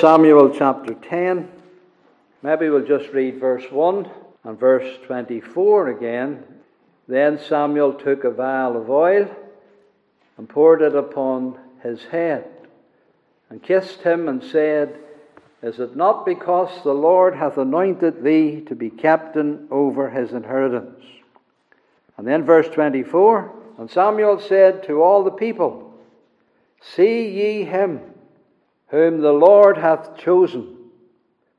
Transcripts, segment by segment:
Samuel chapter 10. Maybe we'll just read verse 1 and verse 24 again. Then Samuel took a vial of oil and poured it upon his head and kissed him and said, Is it not because the Lord hath anointed thee to be captain over his inheritance? And then verse 24 And Samuel said to all the people, See ye him whom the Lord hath chosen,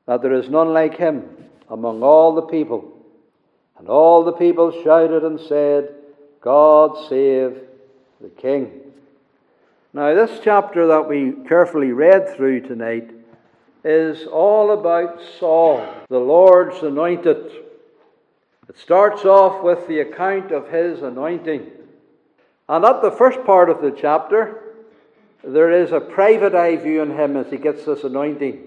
that there is none like him among all the people. And all the people shouted and said, God save the King. Now, this chapter that we carefully read through tonight is all about Saul, the Lord's anointed. It starts off with the account of his anointing. And at the first part of the chapter, there is a private eye view on him as he gets this anointing.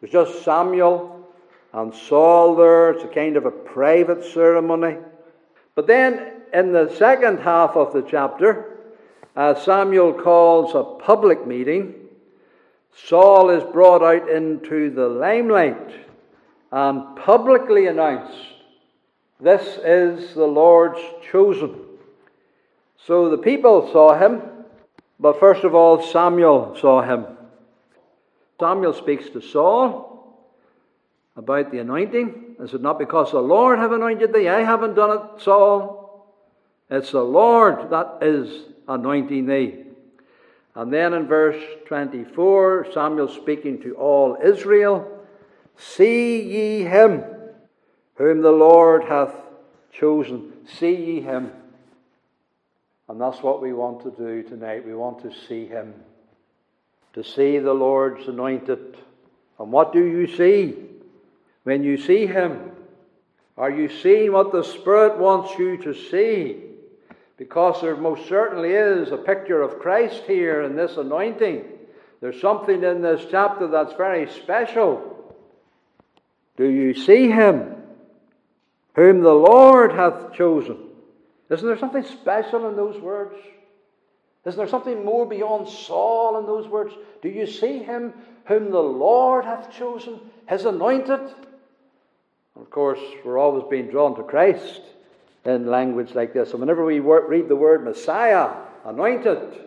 There's just Samuel and Saul there. It's a kind of a private ceremony. But then in the second half of the chapter, as Samuel calls a public meeting, Saul is brought out into the limelight and publicly announced this is the Lord's chosen. So the people saw him but first of all, Samuel saw him. Samuel speaks to Saul about the anointing. Is it not because the Lord have anointed thee? I haven't done it, Saul. It's the Lord that is anointing thee. And then in verse 24, Samuel speaking to all Israel See ye him whom the Lord hath chosen. See ye him. And that's what we want to do tonight. We want to see Him, to see the Lord's anointed. And what do you see when you see Him? Are you seeing what the Spirit wants you to see? Because there most certainly is a picture of Christ here in this anointing. There's something in this chapter that's very special. Do you see Him, whom the Lord hath chosen? Isn't there something special in those words? Isn't there something more beyond Saul in those words? Do you see him whom the Lord hath chosen, his anointed? Of course, we're always being drawn to Christ in language like this. And whenever we read the word Messiah, anointed,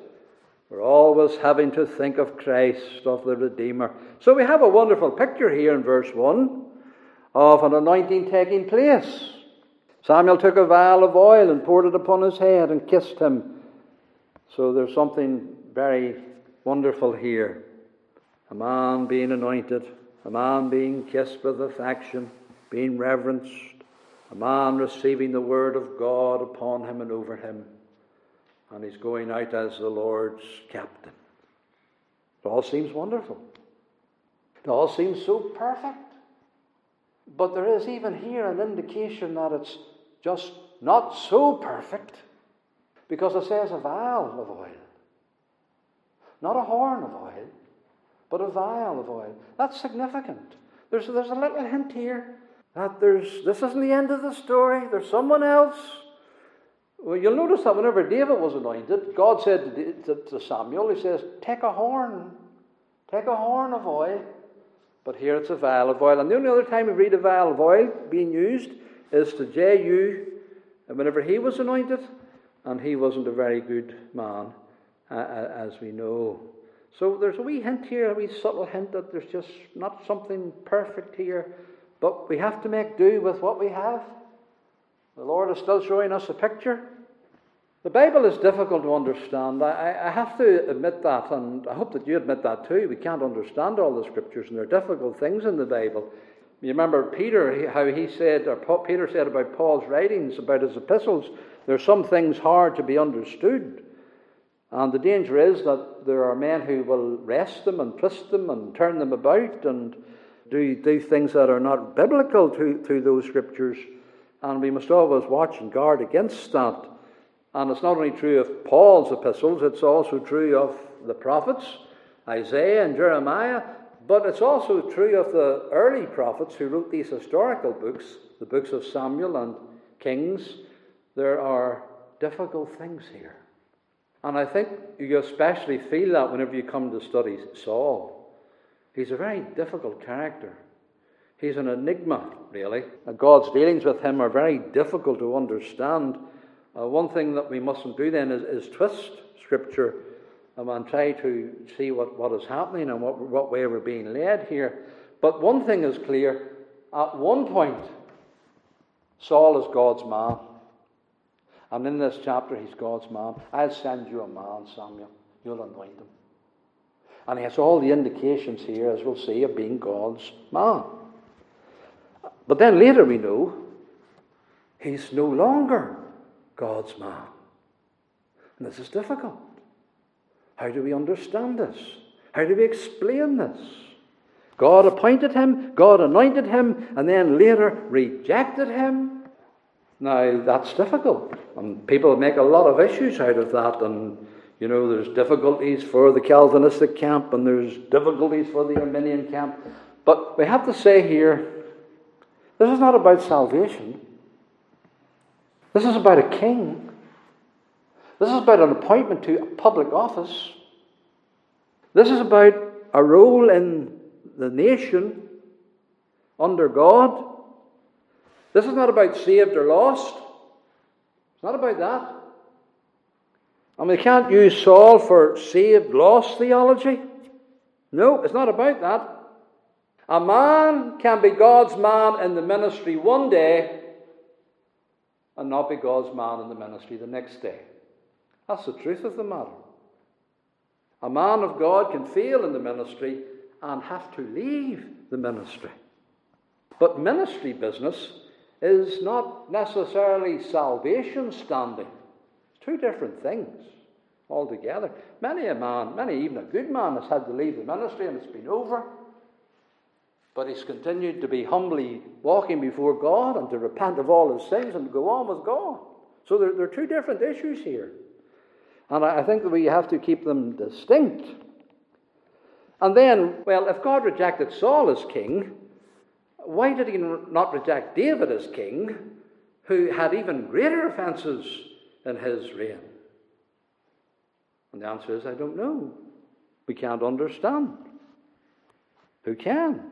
we're always having to think of Christ, of the Redeemer. So we have a wonderful picture here in verse 1 of an anointing taking place. Samuel took a vial of oil and poured it upon his head and kissed him. So there's something very wonderful here. A man being anointed, a man being kissed with affection, being reverenced, a man receiving the word of God upon him and over him. And he's going out as the Lord's captain. It all seems wonderful. It all seems so perfect. But there is even here an indication that it's just not so perfect because it says a vial of oil. Not a horn of oil, but a vial of oil. That's significant. There's, there's a little hint here that there's, this isn't the end of the story. There's someone else. Well, you'll notice that whenever David was anointed, God said to, Samuel, He says, Take a horn, take a horn of oil. But here it's a vial of oil. And the only other time we read a vial of oil being used is to Jehu, and whenever he was anointed, and he wasn't a very good man, uh, as we know. So there's a wee hint here, a wee subtle hint that there's just not something perfect here, but we have to make do with what we have. The Lord is still showing us a picture. The Bible is difficult to understand. I, I, have to admit that, and I hope that you admit that too. We can't understand all the scriptures, and there are difficult things in the Bible. You remember Peter, how he said, or Peter said about Paul's writings, about his epistles, there's some things hard to be understood. And the danger is that there are men who will wrest them and twist them and turn them about and do, do things that are not biblical to, to those scriptures. And we must always watch and guard against that. And it's not only true of Paul's epistles, it's also true of the prophets, Isaiah and Jeremiah, but it's also true of the early prophets who wrote these historical books, the books of Samuel and Kings. There are difficult things here. And I think you especially feel that whenever you come to study Saul. He's a very difficult character. He's an enigma, really. God's dealings with him are very difficult to understand. Uh, one thing that we mustn't do then is, is twist Scripture and try to see what, what is happening and what, what way we're being led here. But one thing is clear at one point, Saul is God's man. And in this chapter, he's God's man. I'll send you a man, Samuel. You'll anoint him. And he has all the indications here, as we'll see, of being God's man. But then later we know he's no longer God's man. And this is difficult. How do we understand this? How do we explain this? God appointed him, God anointed him, and then later rejected him. Now, that's difficult. And people make a lot of issues out of that. And, you know, there's difficulties for the Calvinistic camp and there's difficulties for the Arminian camp. But we have to say here this is not about salvation. This is about a king. This is about an appointment to a public office. This is about a role in the nation under God. This is not about saved or lost. It's not about that. And we can't use Saul for saved, lost theology. No, it's not about that. A man can be God's man in the ministry one day and not be God's man in the ministry the next day. That's the truth of the matter. A man of God can fail in the ministry and have to leave the ministry. But ministry business is not necessarily salvation standing. It's two different things altogether. Many a man, many even a good man, has had to leave the ministry and it's been over. But he's continued to be humbly walking before God and to repent of all his sins and to go on with God. So there, there are two different issues here. And I, think that we have to keep them distinct. And then, well, if God rejected Saul as king, why did he not reject David as king, who had even greater offenses in his reign? And the answer is, I don't know. We can't understand. Who can?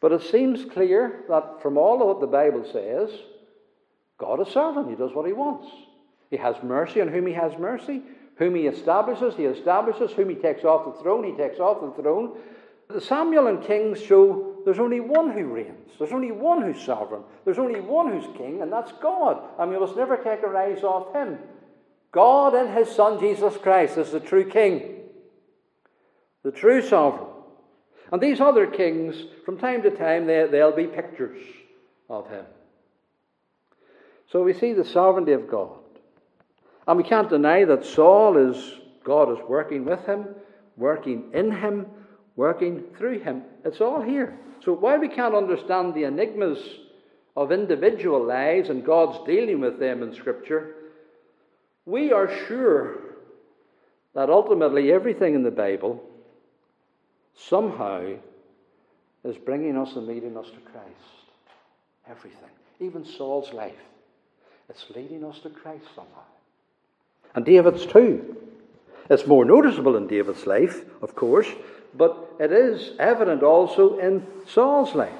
But it seems clear that from all of what the Bible says, God is sovereign. He does what he wants. He has mercy on whom he has mercy. Whom he establishes, he establishes. Whom he takes off the throne, he takes off the throne. The Samuel and Kings show there's only one who reigns. There's only one who's sovereign. There's only one who's king, and that's God. And we must never take our eyes off him. God and his Son Jesus Christ is the true king, the true sovereign. And these other kings, from time to time, they, they'll be pictures of him. So we see the sovereignty of God. And we can't deny that Saul is, God is working with him, working in him, working through him. It's all here. So while we can't understand the enigmas of individual lives and God's dealing with them in Scripture, we are sure that ultimately everything in the Bible somehow is bringing us and leading us to Christ. Everything. Even Saul's life. It's leading us to Christ somehow. And David's too. It's more noticeable in David's life, of course, but it is evident also in Saul's life.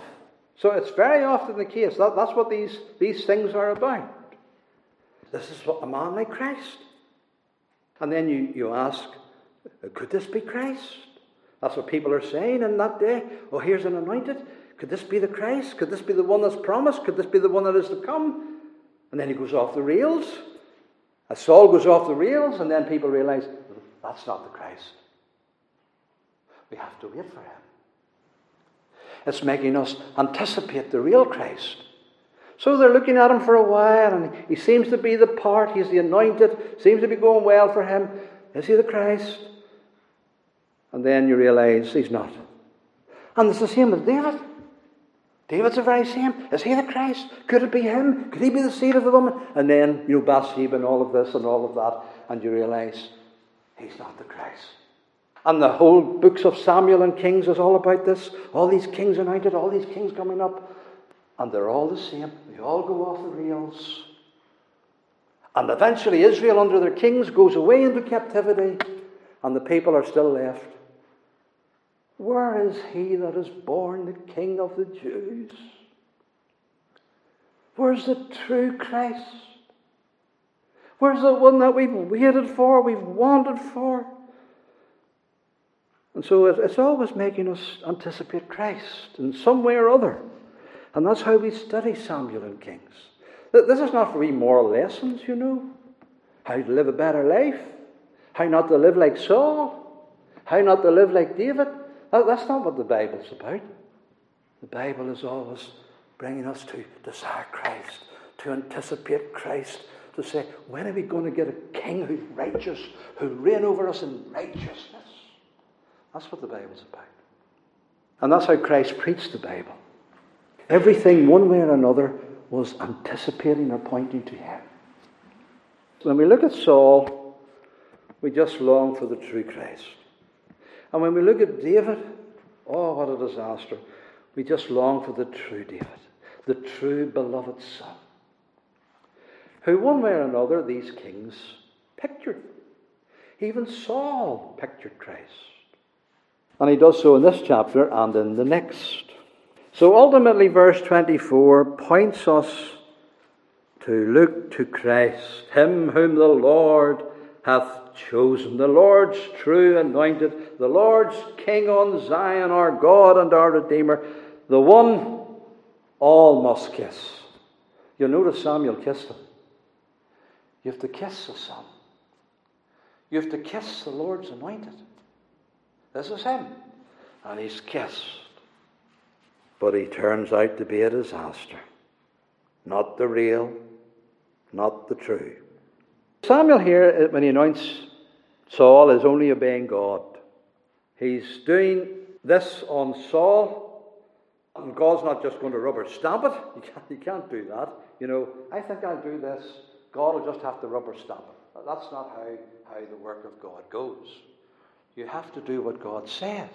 So it's very often the case. That, that's what these, these things are about. This is what a man like Christ. And then you, you ask, could this be Christ? That's what people are saying in that day. Oh, here's an anointed. Could this be the Christ? Could this be the one that's promised? Could this be the one that is to come? And then he goes off the rails. As Saul goes off the rails, and then people realize mm, that's not the Christ. We have to wait for him. It's making us anticipate the real Christ. So they're looking at him for a while, and he seems to be the part. He's the anointed. Seems to be going well for him. Is he the Christ? And then you realize he's not. And it's the same with David. David's the very same. Is he the Christ? Could it be him? Could he be the seed of the woman? And then, you know, Bathsheba and all of this and all of that, and you realize he's not the Christ. And the whole books of Samuel and Kings is all about this. All these kings anointed, all these kings coming up. And they're all the same. They all go off the rails. And eventually Israel, under their kings, goes away into captivity, and the people are still left Where is he that is born the King of the Jews? Where's the true Christ? Where's the one that we've waited for, we've wanted for? And so it's always making us anticipate Christ in some way or other. And that's how we study Samuel and Kings. This is not for we moral lessons, you know. How to live a better life, how not to live like Saul, how not to live like David. That's not what the Bible's about. The Bible is always bringing us to desire Christ, to anticipate Christ, to say, when are we going to get a king who's righteous, who'll reign over us in righteousness? That's what the Bible's about. And that's how Christ preached the Bible. Everything, one way or another, was anticipating or pointing to him. When we look at Saul, we just long for the true Christ. And when we look at David, oh, what a disaster. We just long for the true David, the true beloved Son, who, one way or another, these kings pictured. Even Saul pictured Christ. And he does so in this chapter and in the next. So ultimately, verse 24 points us to look to Christ, him whom the Lord hath chosen, the Lord's true anointed, the Lord's King on Zion, our God and our Redeemer, the one all must kiss. You'll notice Samuel kissed him. You have to kiss the Son. You have to kiss the Lord's anointed. This is him. And he's kissed. But he turns out to be a disaster. Not the real, not the true. Samuel here, uh, when he anoints Saul, is only obeying God. He's doing this on Saul, and God's not just going to rubber stamp it. You can't, you can't do that. You know, I think I'll do this. God will just have to rubber stamp it. That's not how, how the work of God goes. You have to do what God says.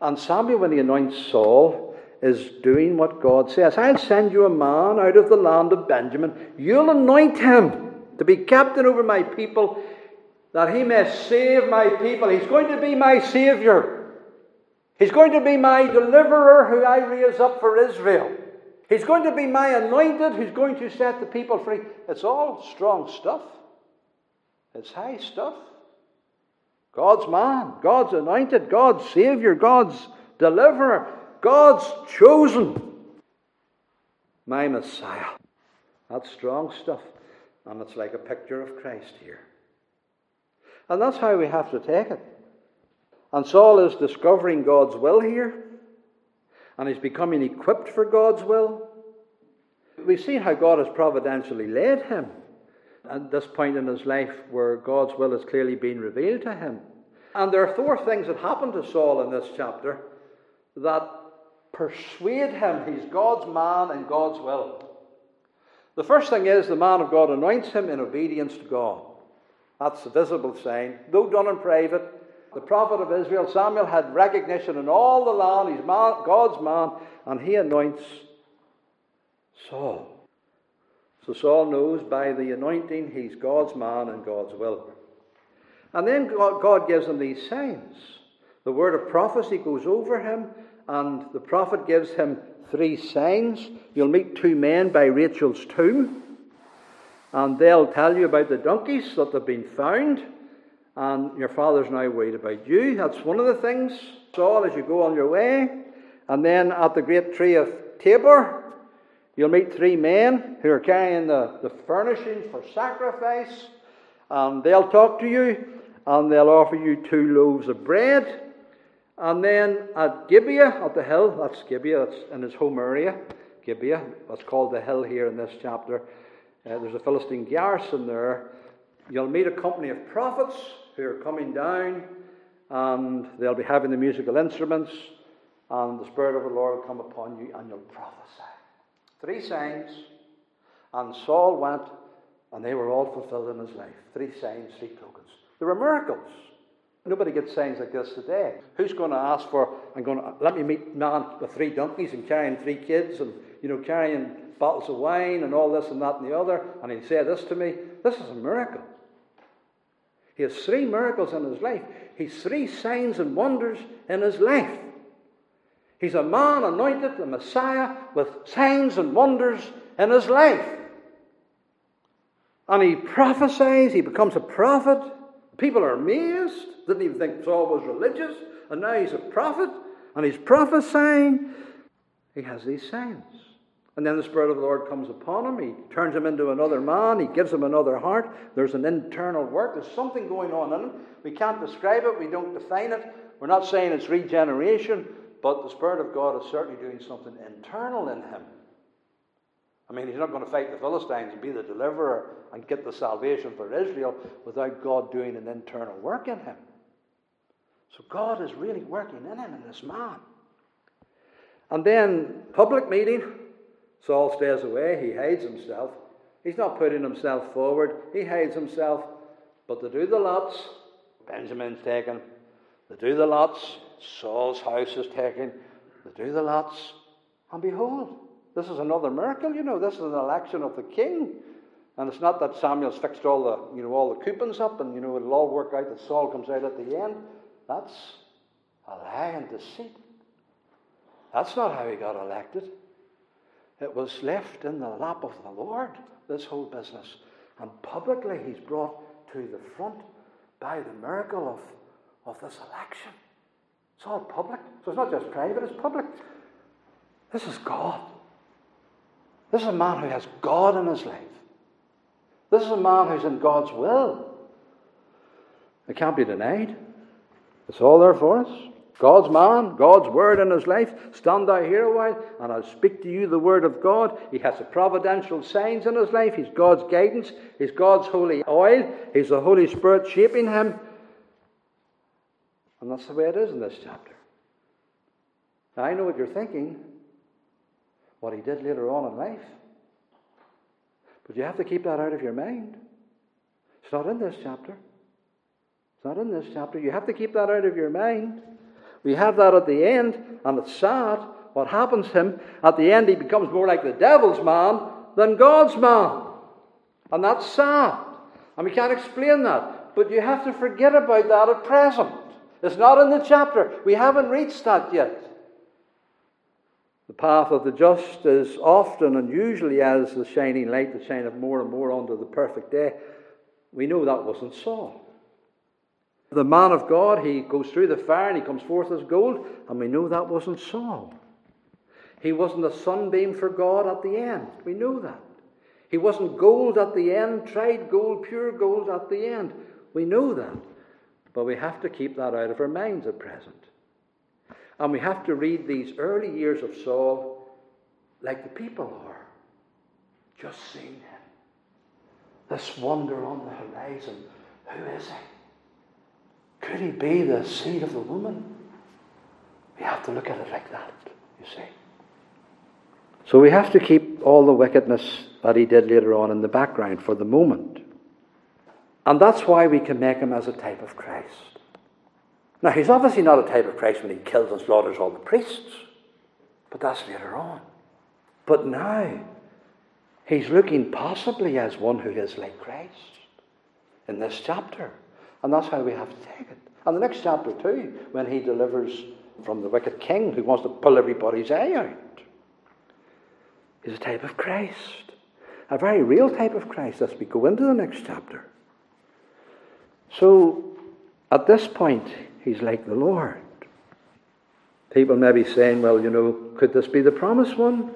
And Samuel, when he anoints Saul, is doing what God says. I'll send you a man out of the land of Benjamin. You'll anoint him to be captain over my people, that he may save my people. He's going to be my Savior. He's going to be my deliverer who I raise up for Israel. He's going to be my anointed who's going to set the people free. It's all strong stuff. It's high stuff. God's man, God's anointed, God's Savior, God's deliverer, God's chosen. My Messiah. That's strong stuff. And it's like a picture of Christ here. And that's how we have to take it. And Saul is discovering God's will here. And he's becoming equipped for God's will. We've seen how God has providentially led him at this point in his life where God's will has clearly been revealed to him. And there are four things that happen to Saul in this chapter that persuade him he's God's man and God's will. The first thing is the man of God anoints him in obedience to God. That's the visible sign. Though done in private, the prophet of Israel, Samuel, had recognition in all the land. He's man, God's man, and he anoints Saul. So Saul knows by the anointing he's God's man and God's will. And then God gives him these signs. The word of prophecy goes over him, and the prophet gives him three signs. You'll meet two men by Rachel's tomb, and they'll tell you about the donkeys that have been found, and your father's now worried about you. That's one of the things. Saul, as you go on your way. And then at the great tree of Tabor, You'll meet three men who are carrying the, the furnishings for sacrifice, and they'll talk to you, and they'll offer you two loaves of bread. And then at Gibeah, at the hill, that's Gibeah, that's in his home area, Gibeah, that's called the hill here in this chapter. Uh, there's a Philistine garrison there. You'll meet a company of prophets who are coming down, and they'll be having the musical instruments, and the Spirit of the Lord will come upon you, and you'll prophesy. Three signs, and Saul went, and they were all fulfilled in his life. Three signs, three tokens. There were miracles. Nobody gets signs like this today. Who's going to ask for, I'm going to, let me meet man with three donkeys and carrying three kids and, you know, carrying bottles of wine and all this and that and the other, and he'll say this to me? This is a miracle. He has three miracles in his life. He's three signs and wonders in his life. He's a man anointed, the Messiah, with signs and wonders in his life. And he prophesies, he becomes a prophet. People are amazed. Didn't even think Saul was religious. And now he's a prophet, and he's prophesying. He has these signs. And then the Spirit of the Lord comes upon him. He turns him into another man. He gives him another heart. There's an internal work. There's something going on in him. We can't describe it. We don't define it. We're not saying it's regeneration, but the Spirit of God is certainly doing something internal in him. I mean, he's not going to fight the Philistines and be the deliverer and get the salvation for Israel without God doing an internal work in him. So God is really working in him, in this man. And then, public meeting. Saul stays away, he hides himself. He's not putting himself forward, he hides himself. But to do the lots, Benjamin's taken. To do the lots, Saul's house is taken. To do the lots, and behold, this is another miracle, you know. This is an election of the king. And it's not that Samuel's fixed all the, you know, all the coupons up and, you know, it'll all work out that Saul comes out at the end. That's a lie and deceit. That's not how he got elected. It was left in the lap of the Lord, this whole business. And publicly, he's brought to the front by the miracle of, of this election. It's all public. So it's not just private, it's public. This is God. This is a man who has God in his life. This is a man who's in God's will. It can't be denied. It's all there for us. God's man, God's word in his life. Stand thou here a while, and I'll speak to you the word of God. He has the providential signs in his life. He's God's guidance. He's God's holy oil. He's the Holy Spirit shaping him. And that's the way it is in this chapter. Now, I know what you're thinking, what he did later on in life. But you have to keep that out of your mind. It's not in this chapter. It's not in this chapter. You have to keep that out of your mind. We have that at the end, and it's sad. What happens to him? At the end, he becomes more like the devil's man than God's man. And that's sad. And we can't explain that. But you have to forget about that at present. It's not in the chapter. We haven't reached that yet. The path of the just is often and usually as the shining light that shineth more and more unto the perfect day. We know that wasn't Saul. The man of God, he goes through the fire and he comes forth as gold, and we know that wasn't Saul. He wasn't a sunbeam for God at the end. We know that. He wasn't gold at the end, tried gold, pure gold at the end. We know that. But we have to keep that out of our minds at present. And we have to read these early years of Saul like the people are, just seeing him. This wonder on the horizon. Who is he? Could he be the seed of the woman? We have to look at it like that, you see. So we have to keep all the wickedness that he did later on in the background for the moment. And that's why we can make him as a type of Christ. Now, he's obviously not a type of Christ when he kills and slaughters all the priests, but that's later on. But now, he's looking possibly as one who is like Christ in this chapter. And that's how we have to take it. And the next chapter, too, when he delivers from the wicked king who wants to pull everybody's eye out, is a type of Christ. A very real type of Christ as we go into the next chapter. So, at this point, he's like the Lord. People may be saying, well, you know, could this be the promised one?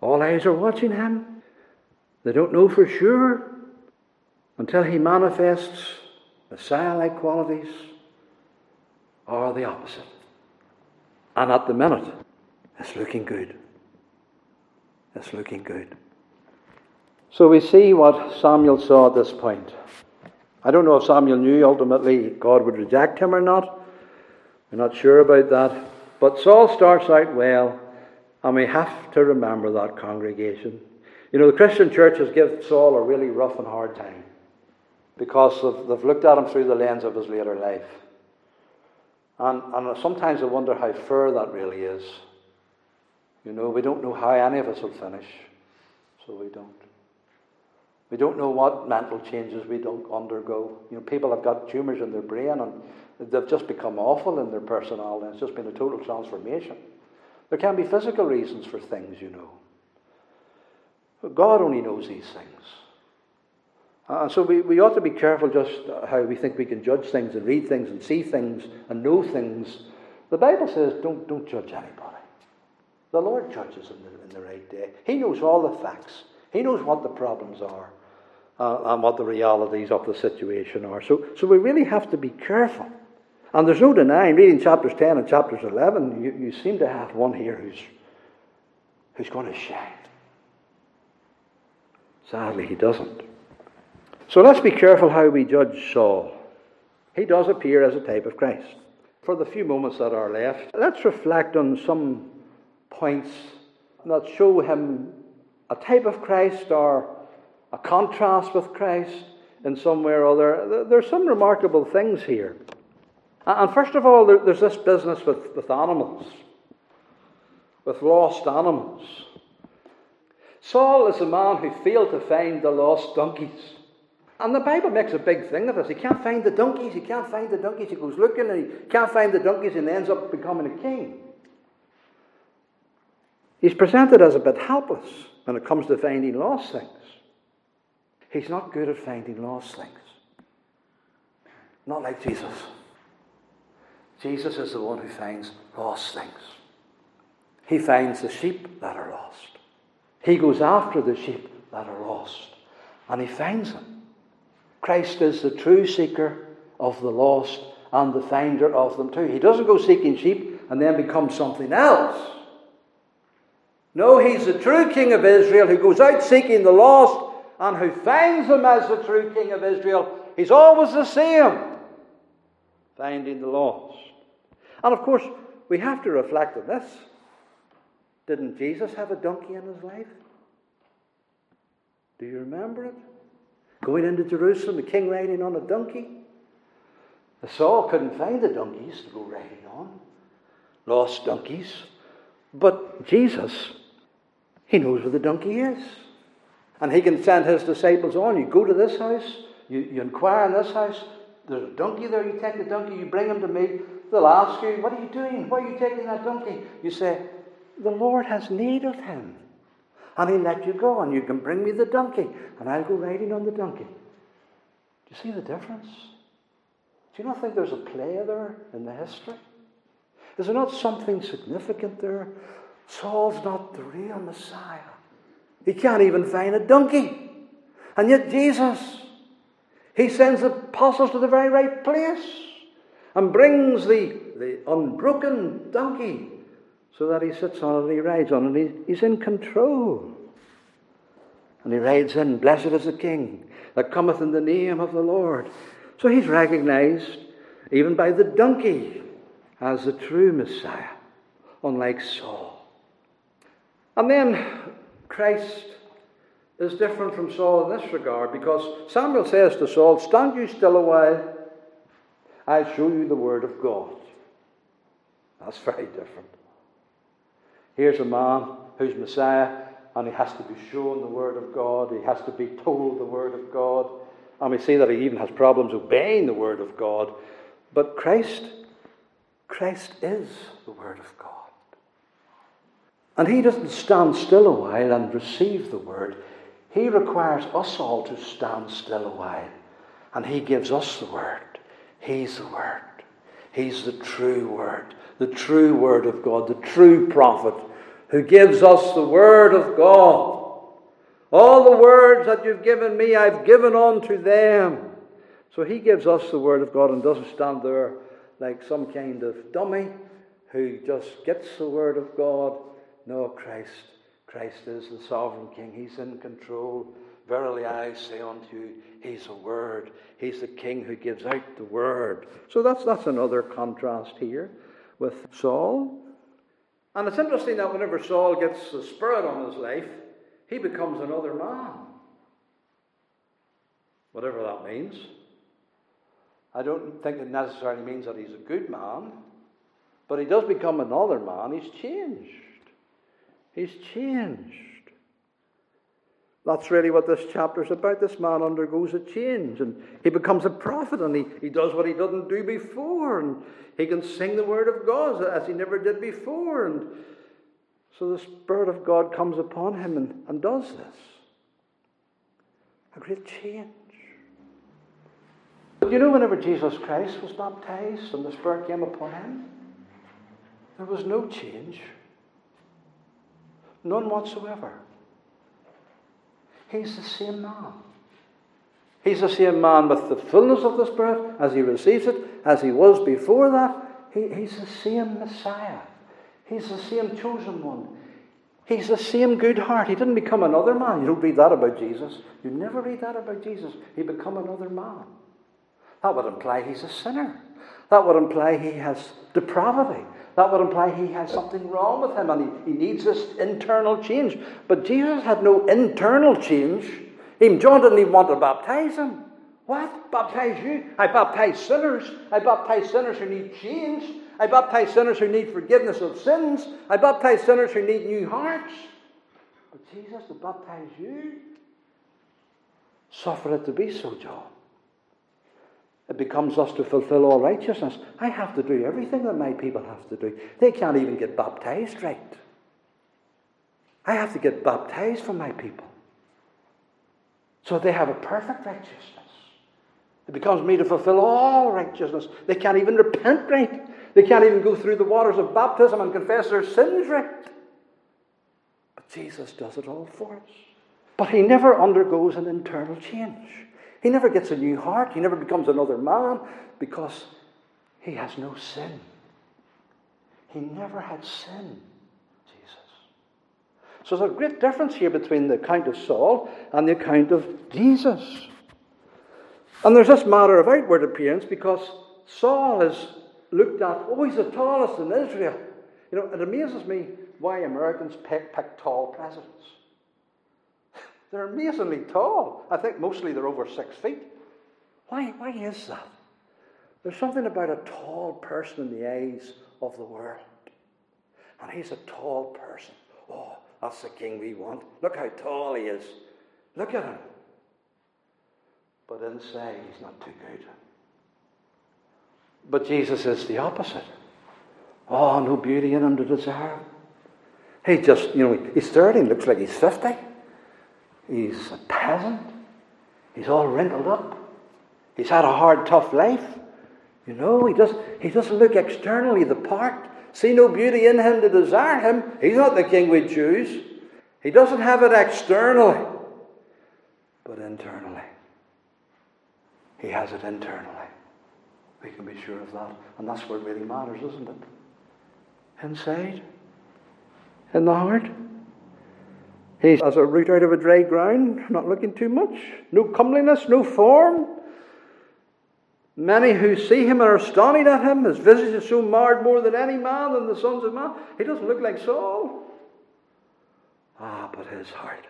All eyes are watching him. They don't know for sure until he manifests Messiah like qualities are the opposite. And at the minute, it's looking good. It's looking good. So we see what Samuel saw at this point. I don't know if Samuel knew ultimately God would reject him or not. We're not sure about that. But Saul starts out well, and we have to remember that congregation. You know, the Christian church has given Saul a really rough and hard time because they've, they've looked at him through the lens of his later life. And, and sometimes I wonder how fair that really is. You know, we don't know how any of us will finish, so we don't. We don't know what mental changes we don't undergo. You know, people have got tumours in their brain and they've just become awful in their personality. It's just been a total transformation. There can be physical reasons for things, you know. But God only knows these things. Uh, so we, we ought to be careful just how we think we can judge things and read things and see things and know things. The Bible says don't, don't judge anybody. The Lord judges in the, in the right day. He knows all the facts. He knows what the problems are and what the realities of the situation are. So, so we really have to be careful. And there's no denying, reading chapters 10 and chapters 11, you, you seem to have one here who's, who's going to shine. Sadly, he doesn't. So let's be careful how we judge Saul. He does appear as a type of Christ. For the few moments that are left, let's reflect on some points that show him a type of Christ or a contrast with Christ in some way or other. There's some remarkable things here. And first of all, there's this business with, with animals, with lost animals. Saul is a man who failed to find the lost donkeys. And the Bible makes a big thing of this. He can't find the donkeys, he can't find the donkeys. He goes looking and he can't find the donkeys and ends up becoming a king. He's presented as a bit helpless when it comes to finding lost things. He's not good at finding lost things. Not like Jesus. Jesus is the one who finds lost things. He finds the sheep that are lost. He goes after the sheep that are lost. And he finds them. Christ is the true seeker of the lost and the finder of them too. He doesn't go seeking sheep and then become something else. No, he's the true king of Israel who goes out seeking the lost and who finds him as the true King of Israel, he's always the same, finding the lost. And of course, we have to reflect on this. Didn't Jesus have a donkey in his life? Do you remember it? Going into Jerusalem, the king riding on a donkey. Saul couldn't find the donkeys to go riding on, lost donkeys. But Jesus, he knows where the donkey is. And he can send his disciples on. You go to this house, you, you inquire in this house, there's a donkey there, you take the donkey, you bring him to me. They'll ask you, What are you doing? Why are you taking that donkey? You say, The Lord has need of him. And he'll let you go, and you can bring me the donkey, and I'll go riding on the donkey. Do you see the difference? Do you not think there's a play there in the history? Is there not something significant there? Saul's not the real Messiah. He can't even find a donkey. And yet, Jesus, He sends the apostles to the very right place and brings the, the unbroken donkey so that he sits on it and he rides on it. He, he's in control. And he rides in, Blessed is the King that cometh in the name of the Lord. So he's recognized, even by the donkey, as the true Messiah, unlike Saul. And then Christ is different from Saul in this regard because Samuel says to Saul, Stand you still a while, I'll show you the word of God. That's very different. Here's a man who's Messiah, and he has to be shown the word of God, he has to be told the word of God. And we see that he even has problems obeying the word of God. But Christ, Christ is the word of God. And he doesn't stand still a while and receive the word. He requires us all to stand still a while. And he gives us the word. He's the word. He's the true word, the true word of God, the true prophet who gives us the word of God. All the words that you've given me, I've given unto them. So he gives us the word of God and doesn't stand there like some kind of dummy who just gets the word of God no, Christ. Christ is the sovereign King. He's in control. Verily I say unto you, He's a word. He's the King who gives out the word. So that's, that's another contrast here with Saul. And it's interesting that whenever Saul gets the Spirit on his life, he becomes another man. Whatever that means. I don't think it necessarily means that he's a good man, but he does become another man. He's changed. He's changed. That's really what this chapter is about. This man undergoes a change and he becomes a prophet and he, he does what he didn't do before and he can sing the word of God as he never did before. And so the Spirit of God comes upon him and, and does this. A great change. But you know, whenever Jesus Christ was baptized and the Spirit came upon him, there was no change. None whatsoever. He's the same man. He's the same man with the fullness of the Spirit as he receives it, as he was before that. He, he's the same Messiah. He's the same chosen one. He's the same good heart. He didn't become another man. You don't read that about Jesus. You never read that about Jesus. He become another man. That would imply he's a sinner. That would imply he has depravity. That would imply he has something wrong with him and he, he needs this internal change. But Jesus had no internal change. Even John didn't even want to baptize him. What? Baptize you? I baptize sinners. I baptize sinners who need change. I baptize sinners who need forgiveness of sins. I baptize sinners who need new hearts. But Jesus to baptize you, suffer it to be so, John. It becomes us to fulfill all righteousness. I have to do everything that my people have to do. They can't even get baptized right. I have to get baptized for my people. So they have a perfect righteousness. It becomes me to fulfill all righteousness. They can't even repent right. They can't even go through the waters of baptism and confess their sins right. But Jesus does it all for us. But he never undergoes an internal change. He never gets a new heart. He never becomes another man because he has no sin. He never had sin, Jesus. So there's a great difference here between the account of Saul and the account of Jesus. And there's this matter of outward appearance because Saul is looked at, oh, he's the tallest in Israel. You know, it amazes me why Americans pick, pick tall presidents. They're amazingly tall. I think mostly they're over six feet. Why, why is that? There's something about a tall person in the eyes of the world. And he's a tall person. Oh, that's the king we want. Look how tall he is. Look at him. But inside, he's not too good. But Jesus is the opposite. Oh, no beauty in him to desire. He just, you know, he's 30 looks like he's 50. He's a peasant. He's all wrinkled up. He's had a hard, tough life. You know, he doesn't, he doesn't look externally the part. See no beauty in him to desire him. He's not the king we choose. He doesn't have it externally, but internally. He has it internally. We can be sure of that. And that's what really matters, isn't it? Inside, in the heart. He's as a root out of a dry ground, not looking too much. No comeliness, no form. Many who see him are astonished at him. His visage is so marred more than any man than the sons of man. He doesn't look like Saul. Ah, but his heart.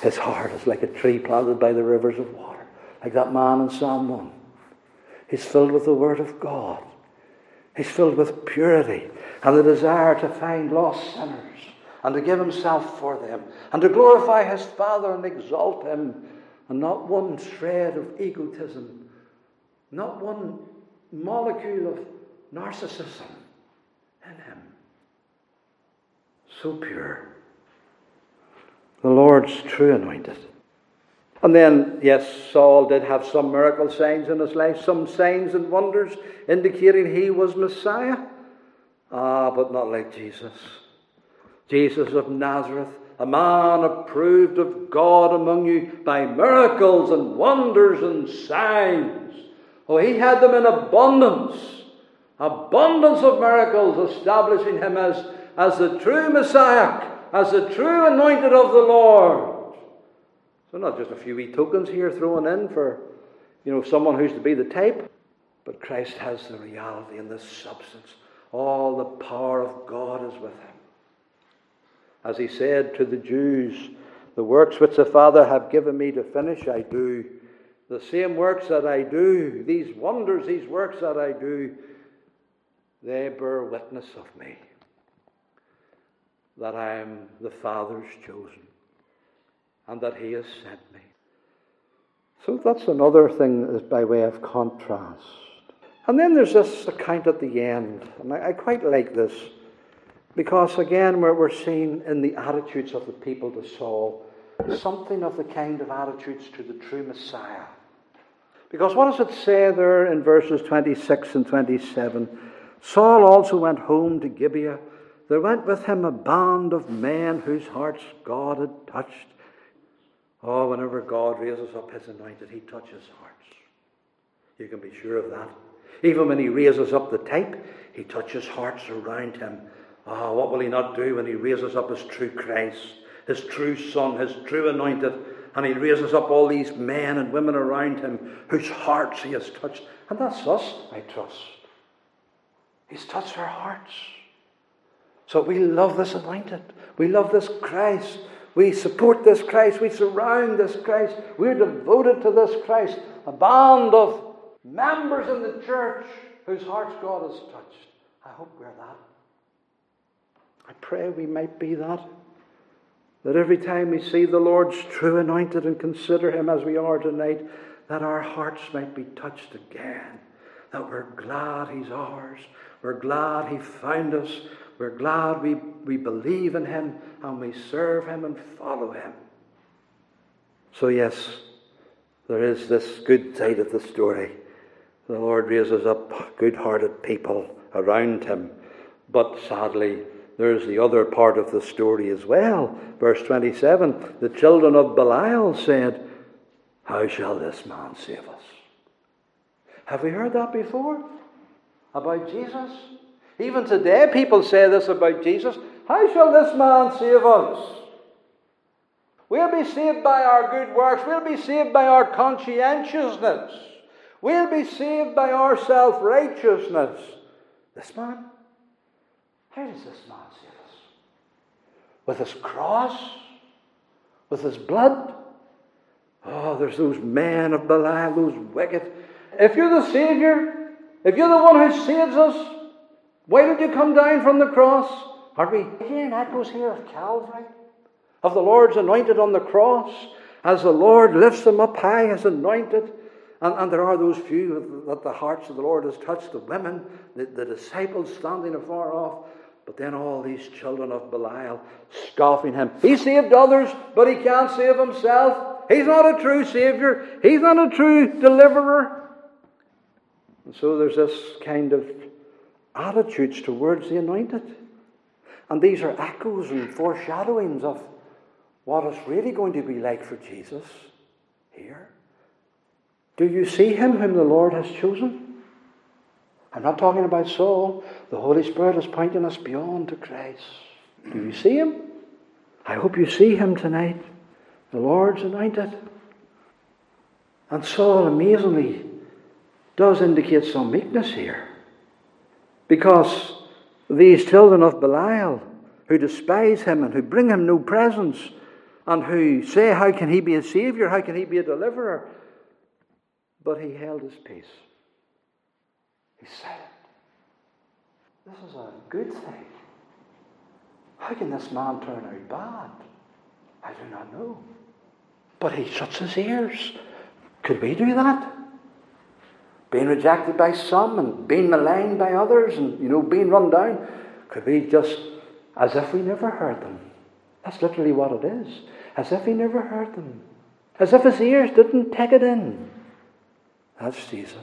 His heart is like a tree planted by the rivers of water, like that man in Psalm 1. He's filled with the Word of God. He's filled with purity and the desire to find lost sinners and to give himself for them, and to glorify his Father and exalt him, and not one shred of egotism, not one molecule of narcissism in him. So pure. The Lord's true anointed. And then, yes, Saul did have some miracle signs in his life, some signs and wonders indicating he was Messiah. Ah, but not like Jesus. Jesus of Nazareth, a man approved of God among you by miracles and wonders and signs. Oh, he had them in abundance. Abundance of miracles establishing him as, as the true Messiah, as the true anointed of the Lord. So not just a few wee tokens here thrown in for, you know, someone who's to be the type, but Christ has the reality and the substance. All the power of God is with him. As he said to the Jews, The works which the Father have given me to finish, I do. The same works that I do, these wonders, these works that I do, they bear witness of me that I am the Father's chosen. and that he has sent me. So that's another thing by way of contrast. And then there's this account at the end, and I, I quite like this because again we're, we're seeing in the attitudes of the people to Saul something of the kind of attitudes to the true Messiah. Because what does it say there in verses 26 and 27? Saul also went home to Gibeah. There went with him a band of men whose hearts God had touched. Oh, whenever God raises up his anointed, he touches hearts. You can be sure of that. Even when he raises up the type, he touches hearts around him. Oh, what will he not do when he raises up his true Christ, his true Son, his true anointed, and he raises up all these men and women around him whose hearts he has touched? And that's us, I trust. He's touched our hearts. So we love this anointed. We love this Christ. We support this Christ. We surround this Christ. We're devoted to this Christ. A band of members in the church whose hearts God has touched. I hope we're that. I pray we might be that. That every time we see the Lord's true anointed and consider him as we are tonight, that our hearts might be touched again. That we're glad he's ours. We're glad he found us. We're glad we, we believe in him and we serve him and follow him. So, yes, there is this good side of the story. The Lord raises up good hearted people around him. But sadly, there's the other part of the story as well. Verse 27 The children of Belial said, How shall this man save us? Have we heard that before? About Jesus? Even today, people say this about Jesus. How shall this man save us? We'll be saved by our good works. We'll be saved by our conscientiousness. We'll be saved by our self righteousness. This man? How does this man save us? With his cross? With his blood? Oh, there's those men of Belial, those wicked. If you're the Savior, if you're the one who saves us, why did you come down from the cross? Are we hearing echoes here of Calvary? Of the Lord's anointed on the cross? As the Lord lifts them up high as anointed? And, and there are those few that the hearts of the Lord has touched, the women, the, the disciples standing afar off. But then all these children of Belial scoffing him. He saved others, but he can't save himself. He's not a true Savior. He's not a true deliverer. And so there's this kind of attitudes towards the anointed. And these are echoes and foreshadowings of what it's really going to be like for Jesus here. Do you see him whom the Lord has chosen? I'm not talking about Saul. The Holy Spirit is pointing us beyond to Christ. Do you see him? I hope you see him tonight. The Lord's anointed. And Saul, amazingly, does indicate some meekness here. Because these children of Belial, who despise him and who bring him no presents, and who say, How can he be a Saviour? How can he be a deliverer? But he held his peace. He said, This is a good thing. How can this man turn out bad? I do not know. But he shuts his ears. Could we do that? Being rejected by some and being maligned by others and, you know, being run down. Could we just, as if we never heard them? That's literally what it is. As if he never heard them. As if his ears didn't take it in. That's Jesus.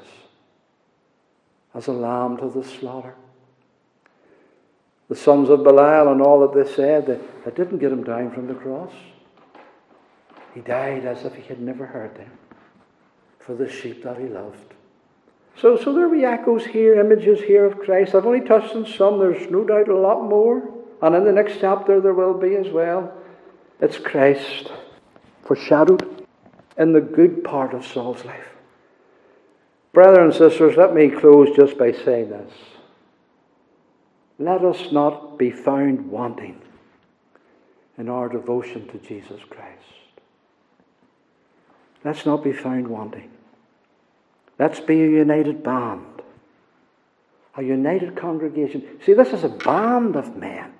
As a lamb to the slaughter. The sons of Belial and all that they said, they, they didn't get him down from the cross. He died as if he had never heard them for the sheep that he loved. So, so there be echoes here, images here of Christ. I've only touched on some, there's no doubt a lot more. And in the next chapter there will be as well. It's Christ foreshadowed in the good part of Saul's life. Brothers and sisters, let me close just by saying this. Let us not be found wanting in our devotion to Jesus Christ. Let's not be found wanting. Let's be a united band, a united congregation. See, this is a band of men.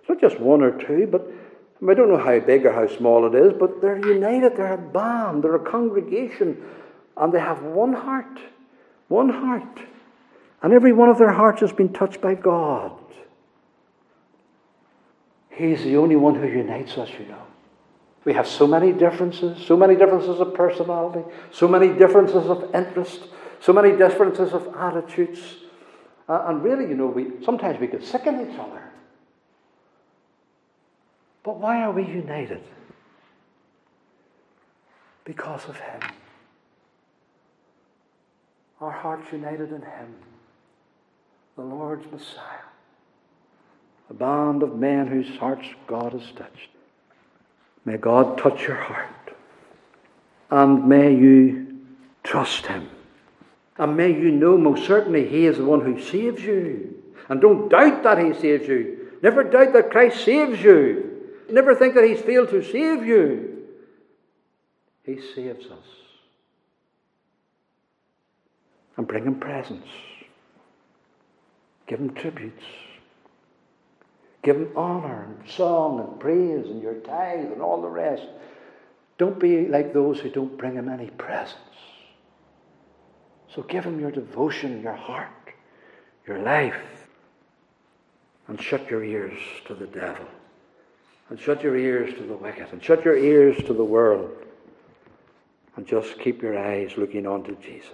It's not just one or two, but I don't know how big or how small it is, but they're united. They're a band, they're a congregation, and they have one heart. One heart. And every one of their hearts has been touched by God. He's the only one who unites us, you know. We have so many differences, so many differences of personality, so many differences of interest, so many differences of attitudes. Uh, and really, you know, we sometimes we get sick of each other. But why are we united? Because of Him. Our hearts united in Him, the Lord's Messiah, a band of men whose hearts God has touched. May God touch your heart. And may you trust Him. And may you know most certainly He is the one who saves you. And don't doubt that He saves you. Never doubt that Christ saves you. Never think that He's failed to save you. He saves us. And bring Him presents. Give Him tributes. Give him honor and song and praise and your tithe and all the rest. Don't be like those who don't bring him any presents. So give him your devotion, your heart, your life. And shut your ears to the devil. And shut your ears to the wicked. And shut your ears to the world. And just keep your eyes looking on to Jesus.